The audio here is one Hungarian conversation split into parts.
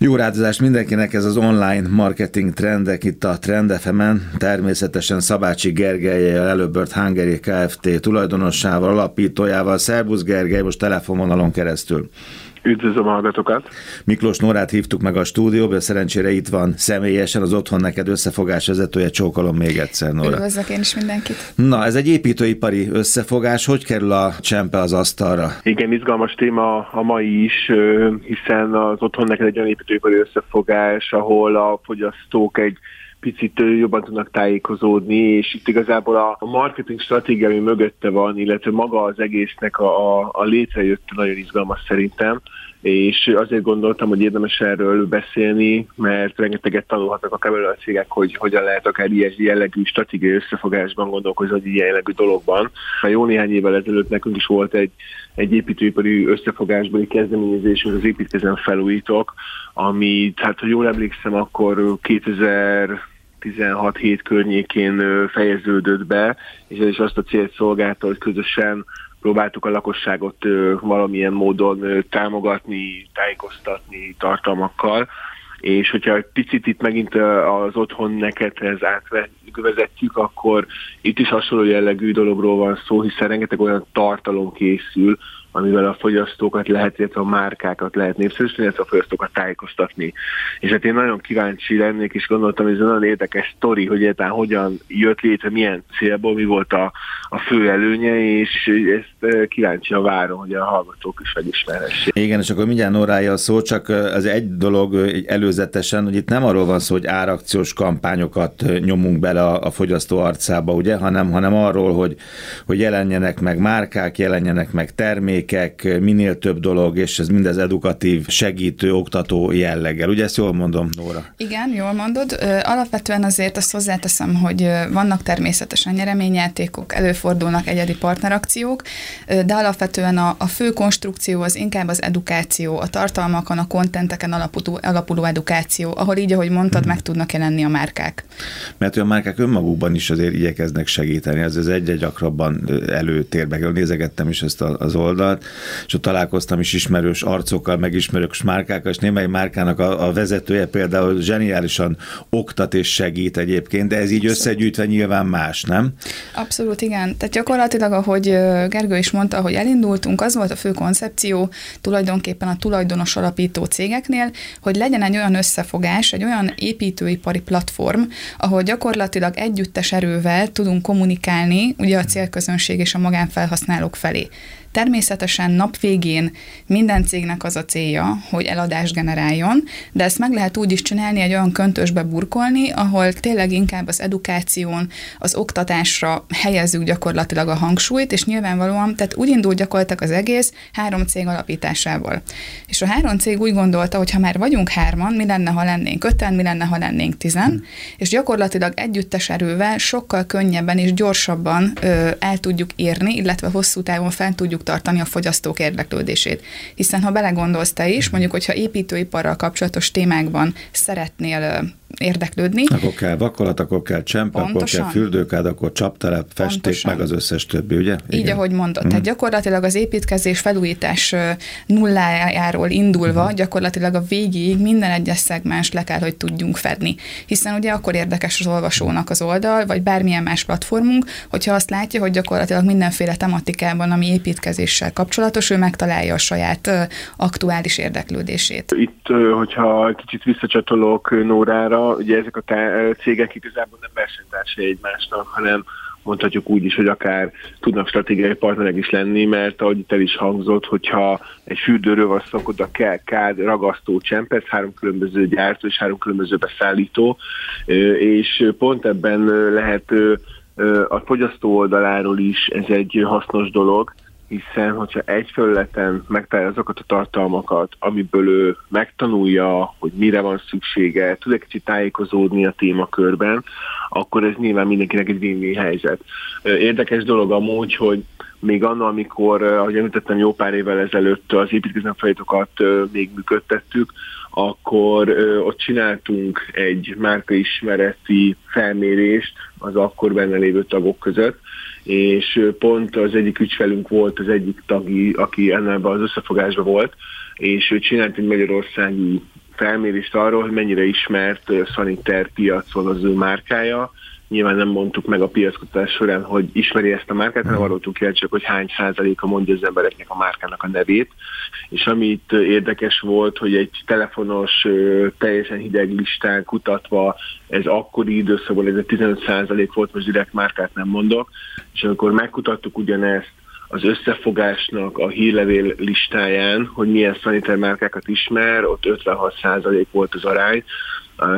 Jó rádozást mindenkinek, ez az online marketing trendek itt a Trend fm természetesen Szabácsi Gergelyel, Előbört Hungary Kft. tulajdonossával, alapítójával. Szerbusz Gergely, most telefonvonalon keresztül. Üdvözlöm a hallgatókat! Miklós Norát hívtuk meg a stúdióba, szerencsére itt van személyesen az Otthon Neked összefogás vezetője, csókolom még egyszer, Nora. Üdvözlök én is mindenkit! Na, ez egy építőipari összefogás, hogy kerül a csempe az asztalra? Igen, izgalmas téma a mai is, hiszen az Otthon Neked egy olyan építőipari összefogás, ahol a fogyasztók egy picit jobban tudnak tájékozódni, és itt igazából a marketing stratégia, ami mögötte van, illetve maga az egésznek a, a, a létrejött nagyon izgalmas szerintem, és azért gondoltam, hogy érdemes erről beszélni, mert rengeteget tanulhatnak a belőle a cégek, hogy hogyan lehet akár ilyen jellegű stratégiai összefogásban gondolkozni, hogy ilyen jellegű dologban. Már jó néhány évvel ezelőtt nekünk is volt egy, egy építőipari összefogásbeli kezdeményezésünk, az építkezem felújítok, ami, hát ha jól emlékszem, akkor 2000 16 hét környékén fejeződött be, és ez is azt a célt szolgálta, hogy közösen próbáltuk a lakosságot valamilyen módon támogatni, tájékoztatni tartalmakkal, és hogyha egy picit itt megint az otthon nekethez átvezetjük, akkor itt is hasonló jellegű dologról van szó, hiszen rengeteg olyan tartalom készül, amivel a fogyasztókat lehet, illetve a márkákat lehet népszerűsíteni, illetve a fogyasztókat tájékoztatni. És hát én nagyon kíváncsi lennék, és gondoltam, hogy ez nagyon érdekes sztori, hogy egyáltalán hogyan jött létre, milyen célból, mi volt a, a fő előnye, és ezt eh, kíváncsian várom, hogy a hallgatók is megismerhessék. Igen, és akkor mindjárt Norája a szó, csak eh, az egy dolog eh, előzetesen, hogy itt nem arról van szó, hogy árakciós kampányokat nyomunk bele a, a fogyasztó arcába, ugye, hanem, hanem arról, hogy, hogy jelenjenek meg márkák, jelenjenek meg termék, termékek, minél több dolog, és ez mindez edukatív, segítő, oktató jelleggel. Ugye ezt jól mondom, Nóra? Igen, jól mondod. Alapvetően azért azt hozzáteszem, hogy vannak természetesen nyereményjátékok, előfordulnak egyedi partnerakciók, de alapvetően a, a fő konstrukció az inkább az edukáció, a tartalmakon, a kontenteken alapuló, alapuló edukáció, ahol így, ahogy mondtad, hmm. meg tudnak jelenni a márkák. Mert olyan márkák önmagukban is azért igyekeznek segíteni, ez, ez egyre gyakrabban előtérbe Nézegettem is ezt az oldalt, oldalt, és ott találkoztam is ismerős arcokkal, megismerős márkákkal, és némely márkának a, a vezetője például zseniálisan oktat és segít egyébként, de ez így összegyűjtve nyilván más, nem? Abszolút, igen. Tehát gyakorlatilag, ahogy Gergő is mondta, hogy elindultunk, az volt a fő koncepció tulajdonképpen a tulajdonos alapító cégeknél, hogy legyen egy olyan összefogás, egy olyan építőipari platform, ahol gyakorlatilag együttes erővel tudunk kommunikálni ugye a célközönség és a magánfelhasználók felé. Természetesen nap végén minden cégnek az a célja, hogy eladást generáljon, de ezt meg lehet úgy is csinálni, egy olyan köntösbe burkolni, ahol tényleg inkább az edukáción, az oktatásra helyezzük gyakorlatilag a hangsúlyt, és nyilvánvalóan, tehát úgy indult gyakorlatilag az egész három cég alapításával. És a három cég úgy gondolta, hogy ha már vagyunk hárman, mi lenne, ha lennénk öten, mi lenne, ha lennénk tizen, és gyakorlatilag együttes erővel sokkal könnyebben és gyorsabban ö, el tudjuk érni, illetve hosszú távon fel tudjuk tartani a fogyasztók érdeklődését. Hiszen ha belegondolsz te is, mondjuk, hogyha építőiparral kapcsolatos témákban szeretnél érdeklődni. Akkor kell vakolat, akkor kell csempe, akkor kell fürdőkád, akkor csaptelep, festék, Pontosan. meg az összes többi, ugye? Igen. Így, ahogy mondod. Mm. Tehát gyakorlatilag az építkezés, felújítás nullájáról indulva, mm. gyakorlatilag a végéig minden egyes szegmens le kell, hogy tudjunk fedni. Hiszen ugye akkor érdekes az olvasónak az oldal, vagy bármilyen más platformunk, hogyha azt látja, hogy gyakorlatilag mindenféle tematikában, ami építkezéssel kapcsolatos, ő megtalálja a saját aktuális érdeklődését. Itt, hogyha kicsit visszacsatolok Nórára, számára ugye ezek a cégek igazából nem versenytársai egymásnak, hanem mondhatjuk úgy is, hogy akár tudnak stratégiai partnerek is lenni, mert ahogy itt el is hangzott, hogyha egy fürdőről van szó, oda kell kád, ragasztó, csempet, három különböző gyártó és három különböző beszállító, és pont ebben lehet a fogyasztó oldaláról is ez egy hasznos dolog, hiszen hogyha egy felületen megtalálja azokat a tartalmakat, amiből ő megtanulja, hogy mire van szüksége, tud egy kicsit tájékozódni a témakörben, akkor ez nyilván mindenkinek egy win helyzet. Érdekes dolog amúgy, hogy még anna, amikor, ahogy említettem, jó pár évvel ezelőtt az építkező folyamatokat még működtettük, akkor ott csináltunk egy márkaismereti felmérést az akkor benne lévő tagok között, és pont az egyik ügyfelünk volt az egyik tagi, aki ennek az összefogásban volt, és ő csinált egy magyarországi felmérést arról, hogy mennyire ismert szaniter piacon az ő márkája, Nyilván nem mondtuk meg a piackutatás során, hogy ismeri ezt a márkát, hanem arról tudjuk csak, hogy hány százaléka mondja az embereknek a márkának a nevét. És amit érdekes volt, hogy egy telefonos, teljesen hideg listán kutatva, ez akkori időszakban ez a 15 százalék volt, most direkt márkát nem mondok, és amikor megkutattuk ugyanezt az összefogásnak a hírlevél listáján, hogy milyen szanitermárkákat ismer, ott 56% volt az arány,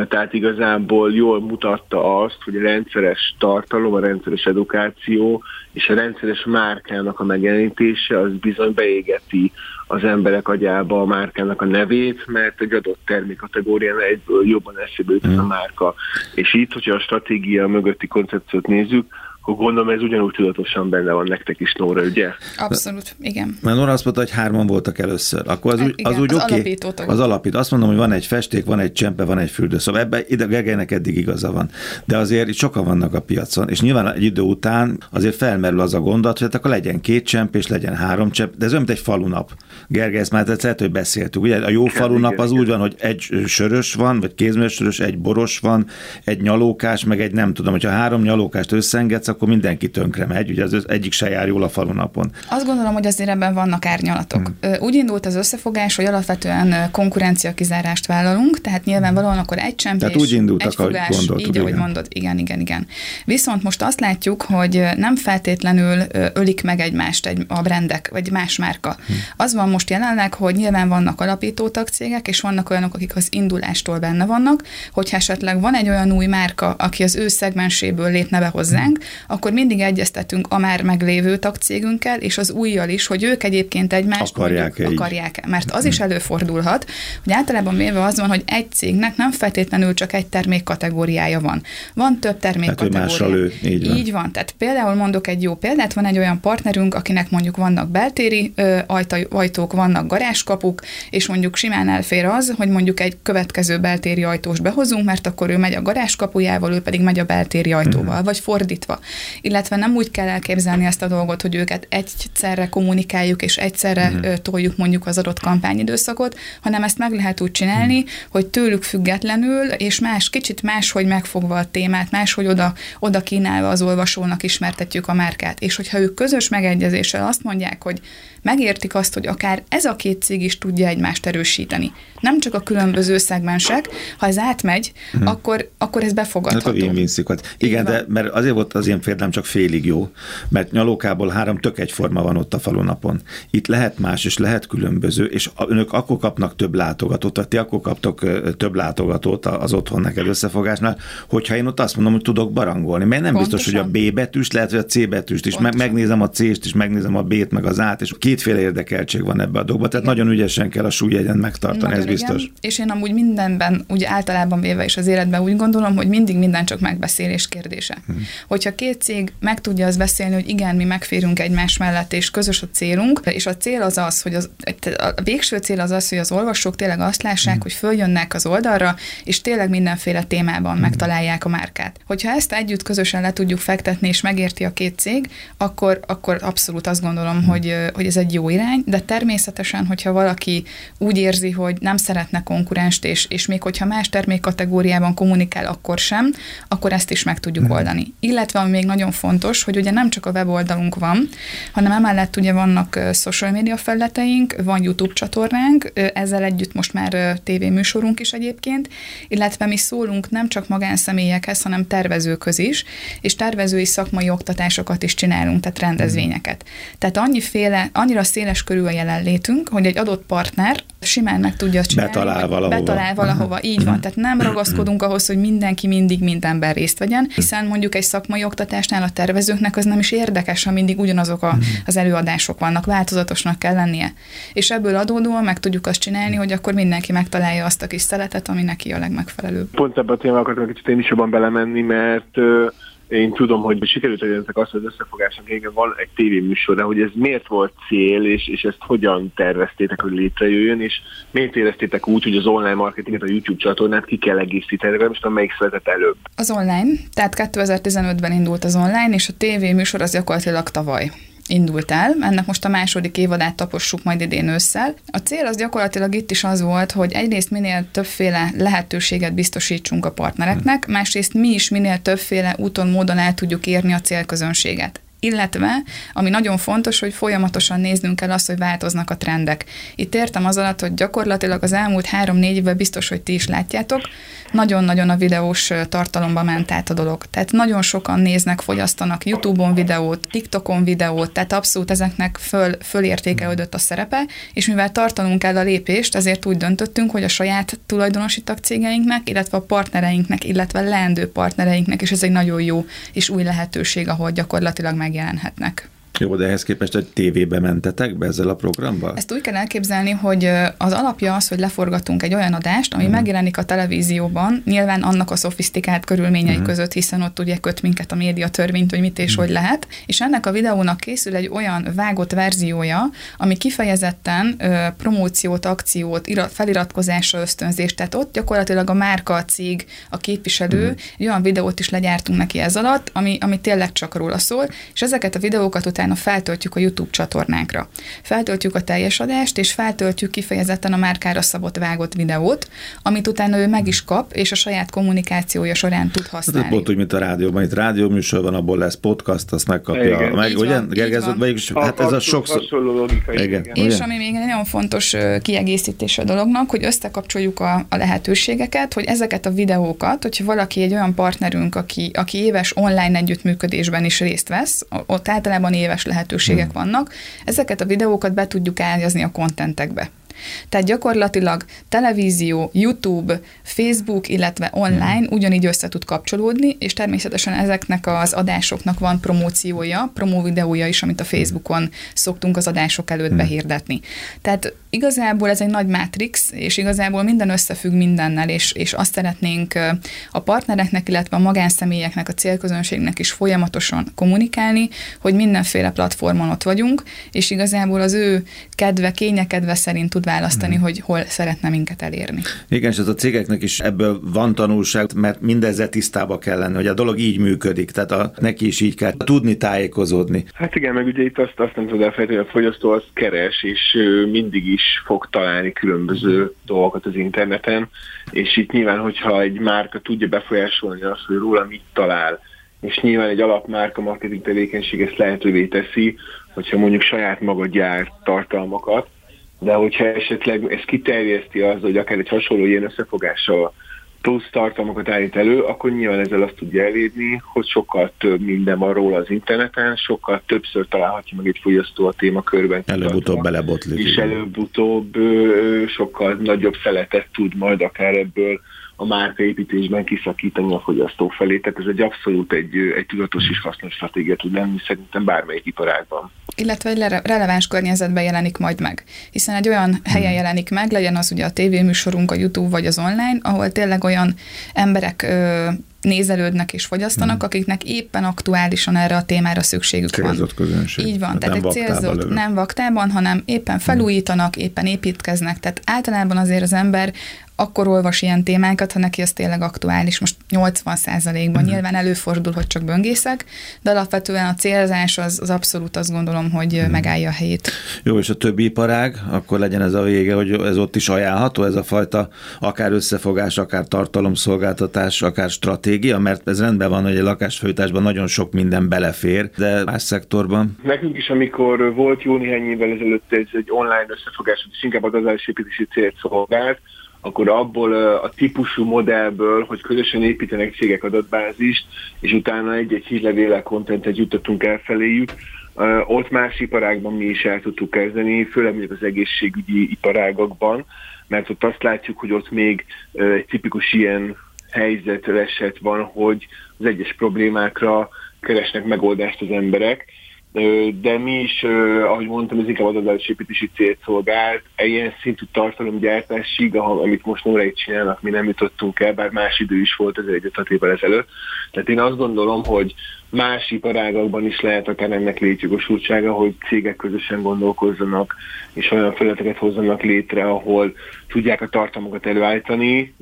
tehát igazából jól mutatta azt, hogy a rendszeres tartalom, a rendszeres edukáció és a rendszeres márkának a megjelenítése az bizony beégeti az emberek agyába a márkának a nevét, mert egy adott termékategórián egyből jobban eszébe jut a hmm. márka. És itt, hogyha a stratégia mögötti koncepciót nézzük, akkor gondolom ez ugyanúgy tudatosan benne van nektek is, Nóra, ugye? Abszolút, igen. Mert Nóra azt mondta, hogy hárman voltak először. Akkor az, úgy, igen, az úgy az oké. Okay. Az alapít. Azt mondom, hogy van egy festék, van egy csempe, van egy fürdő. Szóval ebben ide Gegelynek eddig igaza van. De azért itt sokan vannak a piacon, és nyilván egy idő után azért felmerül az a gondot, hogy hát akkor legyen két csemp, és legyen három csemp, de ez olyan, mint egy falunap. Gergely, ezt már lehet, hogy beszéltük. Ugye a jó falunap az úgy van, hogy egy sörös van, vagy kézműves sörös, egy boros van, egy nyalókás, meg egy nem tudom, hogyha három nyalókást összengedsz, akkor mindenki tönkre megy, ugye az egyik se jár jól a falunapon. Azt gondolom, hogy azért ebben vannak árnyalatok. Hmm. Úgy indult az összefogás, hogy alapvetően konkurencia kizárást vállalunk, tehát nyilvánvalóan akkor egy csempés, tehát úgy indultak, egy fogás, ahogy gondoltuk, így, ahogy mondod, igen, igen, igen. Viszont most azt látjuk, hogy nem feltétlenül ölik meg egymást egy, a brendek, vagy más márka. Hmm. Az van most jelenleg, hogy nyilván vannak alapító tagcégek, és vannak olyanok, akik az indulástól benne vannak, hogyha esetleg van egy olyan új márka, aki az ő szegmenséből lépne be hozzánk, akkor mindig egyeztetünk a már meglévő tagcégünkkel, és az újjal is, hogy ők egyébként egymást akarják -e akarják -e. Mert az is mhm. előfordulhat, hogy általában mérve az van, hogy egy cégnek nem feltétlenül csak egy termékkategóriája van. Van több termékkategória. Ő, így, van. így van. Tehát például mondok egy jó példát, van egy olyan partnerünk, akinek mondjuk vannak beltéri ö, ajtók, vannak garázskapuk, és mondjuk simán elfér az, hogy mondjuk egy következő beltéri ajtós behozunk, mert akkor ő megy a garázskapujával, ő pedig megy a beltéri ajtóval, mm. vagy fordítva illetve nem úgy kell elképzelni ezt a dolgot, hogy őket egyszerre kommunikáljuk és egyszerre mm. toljuk mondjuk az adott kampányidőszakot, hanem ezt meg lehet úgy csinálni, mm. hogy tőlük függetlenül és más, kicsit máshogy megfogva a témát, máshogy oda, oda kínálva az olvasónak ismertetjük a márkát. És hogyha ők közös megegyezéssel azt mondják, hogy megértik azt, hogy akár ez a két cég is tudja egymást erősíteni. Nem csak a különböző szegmensek, ha ez átmegy, hmm. akkor, akkor ez befogadható. Hát a win Igen, de mert azért volt az ilyen példám csak félig jó, mert nyalókából három tök egyforma van ott a falunapon. Itt lehet más, és lehet különböző, és önök akkor kapnak több látogatót, vagy ti akkor kaptok több látogatót az otthon neked összefogásnál, hogyha én ott azt mondom, hogy tudok barangolni. Mert nem Pontosan. biztos, hogy a B betűs, lehet, hogy a C betűst is, Pontosan. megnézem a C-st is, megnézem a B-t, meg az A-t, és kétféle érdekeltség van ebbe a dolgba, tehát igen. nagyon ügyesen kell a súlyegyen megtartani, nagyon ez biztos. Igen. És én amúgy mindenben, úgy általában véve is az életben úgy gondolom, hogy mindig minden csak megbeszélés kérdése. Hmm. Hogyha két cég meg tudja azt beszélni, hogy igen, mi megférünk egymás mellett, és közös a célunk, és a cél az az, hogy az, a végső cél az az, hogy az olvasók tényleg azt lássák, hmm. hogy följönnek az oldalra, és tényleg mindenféle témában hmm. megtalálják a márkát. Hogyha ezt együtt közösen le tudjuk fektetni, és megérti a két cég, akkor, akkor abszolút azt gondolom, hmm. hogy, hogy ez egy jó irány, de természetesen, hogyha valaki úgy érzi, hogy nem szeretne konkurenst, és, és még hogyha más termékkategóriában kommunikál, akkor sem, akkor ezt is meg tudjuk hmm. oldani. Illetve, ami még nagyon fontos, hogy ugye nem csak a weboldalunk van, hanem emellett ugye vannak social media felületeink, van YouTube csatornánk, ezzel együtt most már tévéműsorunk is egyébként, illetve mi szólunk nem csak magánszemélyekhez, hanem tervezőköz is, és tervezői szakmai oktatásokat is csinálunk, tehát rendezvényeket. Tehát annyiféle, annyira széles körül a jelenlétünk, hogy egy adott partner simán meg tudja csinálni. Betalál valahova. Betalál valahova, így van. Tehát nem ragaszkodunk ahhoz, hogy mindenki mindig mindenben részt vegyen, hiszen mondjuk egy szakmai oktatásnál a tervezőknek az nem is érdekes, ha mindig ugyanazok a, mhm. az előadások vannak, változatosnak kell lennie. És ebből adódóan meg tudjuk azt csinálni, hogy akkor mindenki megtalálja azt a kis szeletet, ami neki a legmegfelelőbb. Pont ebben a témában akartam kicsit én is jobban belemenni, mert én tudom, hogy sikerült egyenek azt, hogy összefogásnak igen van egy tévéműsor, de hogy ez miért volt cél, és, és ezt hogyan terveztétek, hogy létrejöjjön, és miért éreztétek úgy, hogy az online marketinget, a YouTube csatornát ki kell egészíteni, nem tudom, melyik született előbb. Az online, tehát 2015-ben indult az online, és a tévéműsor az gyakorlatilag tavaly. Indult el. Ennek most a második évadát tapossuk majd idén ősszel. A cél az gyakorlatilag itt is az volt, hogy egyrészt minél többféle lehetőséget biztosítsunk a partnereknek, másrészt mi is minél többféle úton, módon el tudjuk érni a célközönséget illetve, ami nagyon fontos, hogy folyamatosan néznünk kell azt, hogy változnak a trendek. Itt értem az alatt, hogy gyakorlatilag az elmúlt három-négy évben biztos, hogy ti is látjátok, nagyon-nagyon a videós tartalomba ment át a dolog. Tehát nagyon sokan néznek, fogyasztanak YouTube-on videót, TikTokon videót, tehát abszolút ezeknek föl, fölértékelődött a szerepe, és mivel tartanunk kell a lépést, ezért úgy döntöttünk, hogy a saját tulajdonosi tagcégeinknek, illetve a partnereinknek, illetve leendő partnereinknek, és ez egy nagyon jó és új lehetőség, ahol gyakorlatilag megjelenhetnek. Jó, de ehhez képest egy tévébe mentetek be ezzel a programmal? Ezt úgy kell elképzelni, hogy az alapja az, hogy leforgatunk egy olyan adást, ami uh-huh. megjelenik a televízióban, nyilván annak a szofisztikált körülményei uh-huh. között, hiszen ott ugye köt minket a média törvényt, hogy mit és uh-huh. hogy lehet, és ennek a videónak készül egy olyan vágott verziója, ami kifejezetten ö, promóciót, akciót, irat, feliratkozásra ösztönzést, tehát ott gyakorlatilag a márka, a cég, a képviselő, uh-huh. egy olyan videót is legyártunk neki ez alatt, ami, ami tényleg csak róla szól, és ezeket a videókat utána feltöltjük a YouTube csatornánkra. Feltöltjük a teljes adást, és feltöltjük kifejezetten a márkára szabott vágott videót, amit utána ő meg is kap, és a saját kommunikációja során tud használni. Hát pont úgy, mint a rádióban, itt rádióműsor van, abból lesz podcast, azt megkapja. Igen. Meg, ugye? Gergezett, vagyis, hát ez a sokszor... Logika, igen. igen. És ami még egy nagyon fontos kiegészítés a dolognak, hogy összekapcsoljuk a, a lehetőségeket, hogy ezeket a videókat, hogyha valaki egy olyan partnerünk, aki, aki éves online együttműködésben is részt vesz, ott általában éves éves lehetőségek hmm. vannak. Ezeket a videókat be tudjuk álljazni a kontentekbe. Tehát gyakorlatilag televízió, YouTube, Facebook, illetve online hmm. ugyanígy össze tud kapcsolódni, és természetesen ezeknek az adásoknak van promóciója, promó videója is, amit a Facebookon szoktunk az adások előtt hmm. behirdetni. Tehát igazából ez egy nagy matrix, és igazából minden összefügg mindennel, és, és azt szeretnénk a partnereknek, illetve a magánszemélyeknek, a célközönségnek is folyamatosan kommunikálni, hogy mindenféle platformon ott vagyunk, és igazából az ő kedve, kényekedve szerint tud választani, hmm. hogy hol szeretne minket elérni. Igen, és ez a cégeknek is ebből van tanulság, mert mindezzel tisztába kell lenni, hogy a dolog így működik, tehát a, neki is így kell tudni tájékozódni. Hát igen, meg ugye itt azt, azt nem tudod elfelejteni, hogy a fogyasztó az keres, és mindig is fog találni különböző dolgokat az interneten, és itt nyilván, hogyha egy márka tudja befolyásolni azt, hogy róla mit talál, és nyilván egy alapmárka marketing tevékenység ezt lehetővé teszi, hogyha mondjuk saját maga gyár tartalmakat, de hogyha esetleg ez kiterjeszti az, hogy akár egy hasonló ilyen összefogással plusz tartalmakat állít elő, akkor nyilván ezzel azt tudja elérni, hogy sokkal több minden van róla az interneten, sokkal többször találhatja meg egy fogyasztó a témakörben. Előbb-utóbb belebotlik. És előbb-utóbb sokkal nagyobb szeletet tud majd akár ebből a márkaépítésben kiszakítani a fogyasztó felé. Tehát ez egy abszolút egy, egy tudatos és hasznos stratégia tud lenni szerintem bármelyik iparágban. Illetve egy releváns környezetben jelenik majd meg. Hiszen egy olyan helyen hmm. jelenik meg, legyen az ugye a tévéműsorunk, a YouTube vagy az online, ahol tényleg olyan emberek ö, nézelődnek és fogyasztanak, hmm. akiknek éppen aktuálisan erre a témára szükségük célzott van. közönség. Így van, hát tehát egy célzott, lövő. nem vaktában, hanem éppen hmm. felújítanak, éppen építkeznek, tehát általában azért az ember akkor olvas ilyen témákat, ha neki az tényleg aktuális. Most 80 százalékban uh-huh. nyilván előfordul, hogy csak böngészek, de alapvetően a célzás az, az abszolút azt gondolom, hogy uh-huh. megállja a helyét. Jó, és a többi iparág, akkor legyen ez a vége, hogy ez ott is ajánlható, ez a fajta akár összefogás, akár tartalomszolgáltatás, akár stratégia, mert ez rendben van, hogy egy lakásfőtásban nagyon sok minden belefér, de más szektorban. Nekünk is, amikor volt jó néhány évvel ezelőtt egy, egy online összefogás, és inkább a gazdaságépítési célt szolgált, akkor abból a típusú modellből, hogy közösen építenek cégek adatbázist, és utána egy-egy hírlevélel kontentet jutottunk el feléjük, ott más iparágban mi is el tudtuk kezdeni, főleg mondjuk az egészségügyi iparágakban, mert ott azt látjuk, hogy ott még egy tipikus ilyen helyzet eset van, hogy az egyes problémákra keresnek megoldást az emberek, de mi is, ahogy mondtam, ez inkább adatbázisépítési célt szolgált. Ilyen szintű tartalomgyártásig, amit most Nórai csinálnak, mi nem jutottunk el, bár más idő is volt ez egy 5 évvel ezelőtt. Tehát én azt gondolom, hogy más iparágakban is lehet akár ennek létjogosultsága, hogy cégek közösen gondolkozzanak, és olyan felületeket hozzanak létre, ahol tudják a tartalmakat előállítani,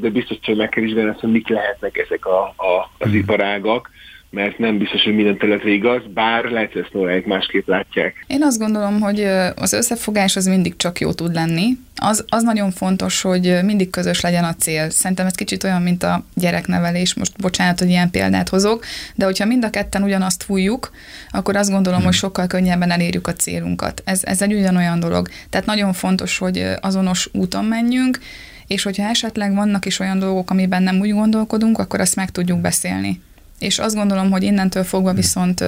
de biztos, hogy meg kell vizsgálni azt, hogy mik lehetnek ezek a, a, az hmm. iparágak, mert nem biztos, hogy minden területre igaz, bár lehet, hogy ezt másképp látják. Én azt gondolom, hogy az összefogás az mindig csak jó tud lenni. Az, az nagyon fontos, hogy mindig közös legyen a cél. Szerintem ez kicsit olyan, mint a gyereknevelés. Most bocsánat, hogy ilyen példát hozok, de hogyha mind a ketten ugyanazt fújjuk, akkor azt gondolom, hmm. hogy sokkal könnyebben elérjük a célunkat. Ez, ez egy ugyanolyan dolog. Tehát nagyon fontos, hogy azonos úton menjünk, és hogyha esetleg vannak is olyan dolgok, amiben nem úgy gondolkodunk, akkor azt meg tudjuk beszélni és azt gondolom, hogy innentől fogva hm. viszont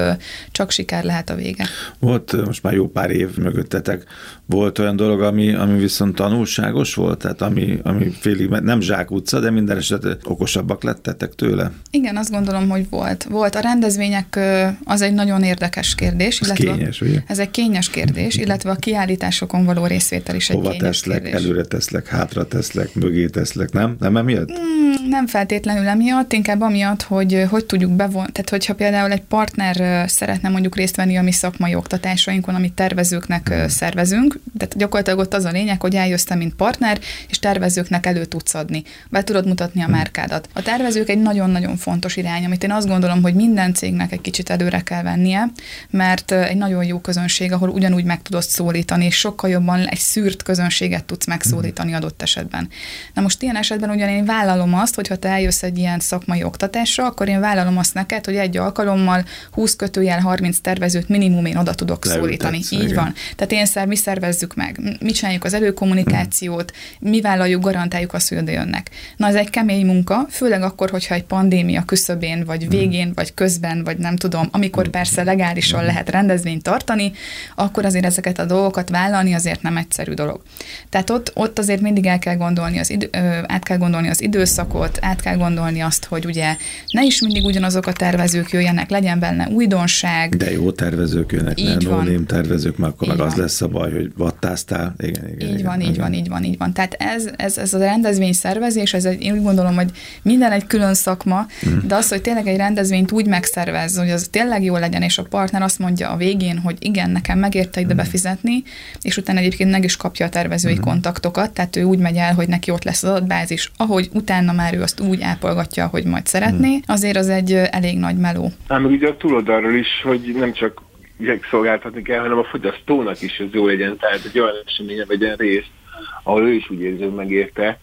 csak siker lehet a vége. Volt most már jó pár év mögöttetek, volt olyan dolog, ami, ami viszont tanulságos volt, tehát ami, ami félig, nem zsák utca, de minden esetben okosabbak lettetek tőle? Igen, azt gondolom, hogy volt. Volt. A rendezvények az egy nagyon érdekes kérdés. Ez illetve kényes, ugye? Ez egy kényes kérdés, illetve a kiállításokon való részvétel is Hova egy kényes teszlek, kérdés. előre teszlek, hátra teszlek, mögé teszlek, nem? Nem emiatt? Mm, nem feltétlenül emiatt, inkább amiatt, hogy hogy tudjuk bevonni. Tehát, hogyha például egy partner szeretne mondjuk részt venni a mi szakmai oktatásainkon, amit tervezőknek hmm. szervezünk, tehát gyakorlatilag ott az a lényeg, hogy eljössz te, mint partner, és tervezőknek elő tudsz adni. Be tudod mutatni a hmm. márkádat. A tervezők egy nagyon-nagyon fontos irány, amit én azt gondolom, hogy minden cégnek egy kicsit előre kell vennie, mert egy nagyon jó közönség, ahol ugyanúgy meg tudod szólítani, és sokkal jobban egy szűrt közönséget tudsz megszólítani hmm. adott esetben. Na most ilyen esetben ugyan én vállalom azt, hogy ha te eljössz egy ilyen szakmai oktatásra, akkor én vállalom azt neked, hogy egy alkalommal 20 kötőjel 30 tervezőt minimum én oda tudok Leültetsz, szólítani. Így igen. van. Tehát én szer, mi szervezzük meg, mi csináljuk az előkommunikációt, mi vállaljuk, garantáljuk azt, hogy oda jönnek. Na, ez egy kemény munka, főleg akkor, hogyha egy pandémia küszöbén, vagy hmm. végén, vagy közben, vagy nem tudom, amikor hmm. persze legálisan hmm. lehet rendezvényt tartani, akkor azért ezeket a dolgokat vállalni azért nem egyszerű dolog. Tehát ott, ott azért mindig el kell gondolni az idő, át kell gondolni az időszakot, át kell gondolni azt, hogy ugye ne is mindig ugyanazok a tervezők jöjjenek, legyen benne újdonság. De jó tervezők jönnek, így ne van. tervezők, mert akkor így meg van. az lesz a baj, hogy vattáztál. Igen, igen, így igen, van, igen. így van, így van, így van. Tehát ez, ez, ez a rendezvény szervezés, ez egy, én úgy gondolom, hogy minden egy külön szakma, mm. de az, hogy tényleg egy rendezvényt úgy megszervez, hogy az tényleg jó legyen, és a partner azt mondja a végén, hogy igen, nekem megérte ide mm. befizetni, és utána egyébként meg is kapja a tervezői mm. kontaktokat, tehát ő úgy megy el, hogy neki ott lesz az adatbázis, ahogy utána már ő azt úgy ápolgatja, hogy majd szeretné, mm. azért az egy elég nagy meló. Ám ugye a túloldalról is, hogy nem csak szolgáltatni kell, hanem a fogyasztónak is ez jó legyen, tehát egy olyan eseménye vegyen részt, ahol ő is úgy érzi, hogy megérte.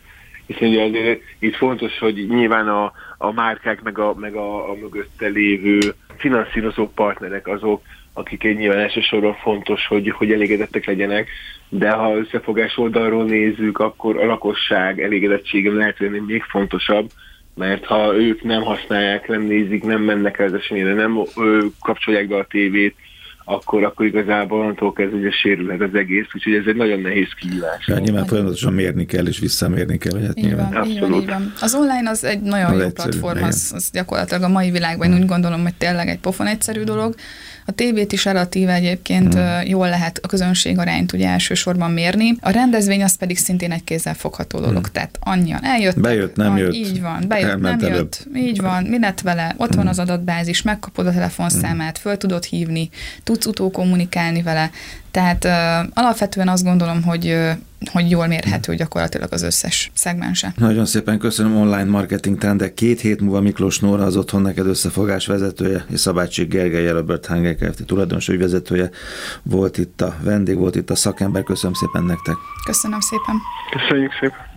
Hiszen ugye azért itt fontos, hogy nyilván a, a márkák meg a, meg a, a mögötte lévő finanszírozó partnerek azok, akik egy nyilván elsősorban fontos, hogy, hogy elégedettek legyenek, de ha összefogás oldalról nézzük, akkor a lakosság elégedettsége lehet lenni még fontosabb, mert ha ők nem használják, nem nézik, nem mennek el az eseményre, nem ő, kapcsolják be a tévét, akkor, akkor igazából onnantól kezdve ugye sérülhet az egész, úgyhogy ez egy nagyon nehéz kihívás. Ja, nyilván folyamatosan mérni kell, és visszamérni kell. Hogy hát így, nyilván. van, így van, így van. Az online az egy nagyon az jó egyszerű, platform, az, az gyakorlatilag a mai világban én úgy gondolom, hogy tényleg egy pofon egyszerű dolog. A tévét is relatíve egyébként hmm. jól lehet a közönség arányt ugye elsősorban mérni. A rendezvény az pedig szintén egy kézzel fogható dolog, hmm. tehát annyian eljött. Bejött, nem jött. Így van, bejött, nem előbb. jött. Így van, mi lett vele? Ott hmm. van az adatbázis, megkapod a telefonszámát, föl tudod hívni, tudsz utó kommunikálni vele. Tehát uh, alapvetően azt gondolom, hogy uh, hogy jól mérhető gyakorlatilag az összes szegmense. Nagyon szépen köszönöm online marketing trendek. Két hét múlva Miklós Nóra az Otthon Neked Összefogás vezetője, és Szabácsik Gergely Robert Hanger Kft. tulajdonos vezetője volt itt a vendég, volt itt a szakember. Köszönöm szépen nektek. Köszönöm szépen. Köszönjük szépen.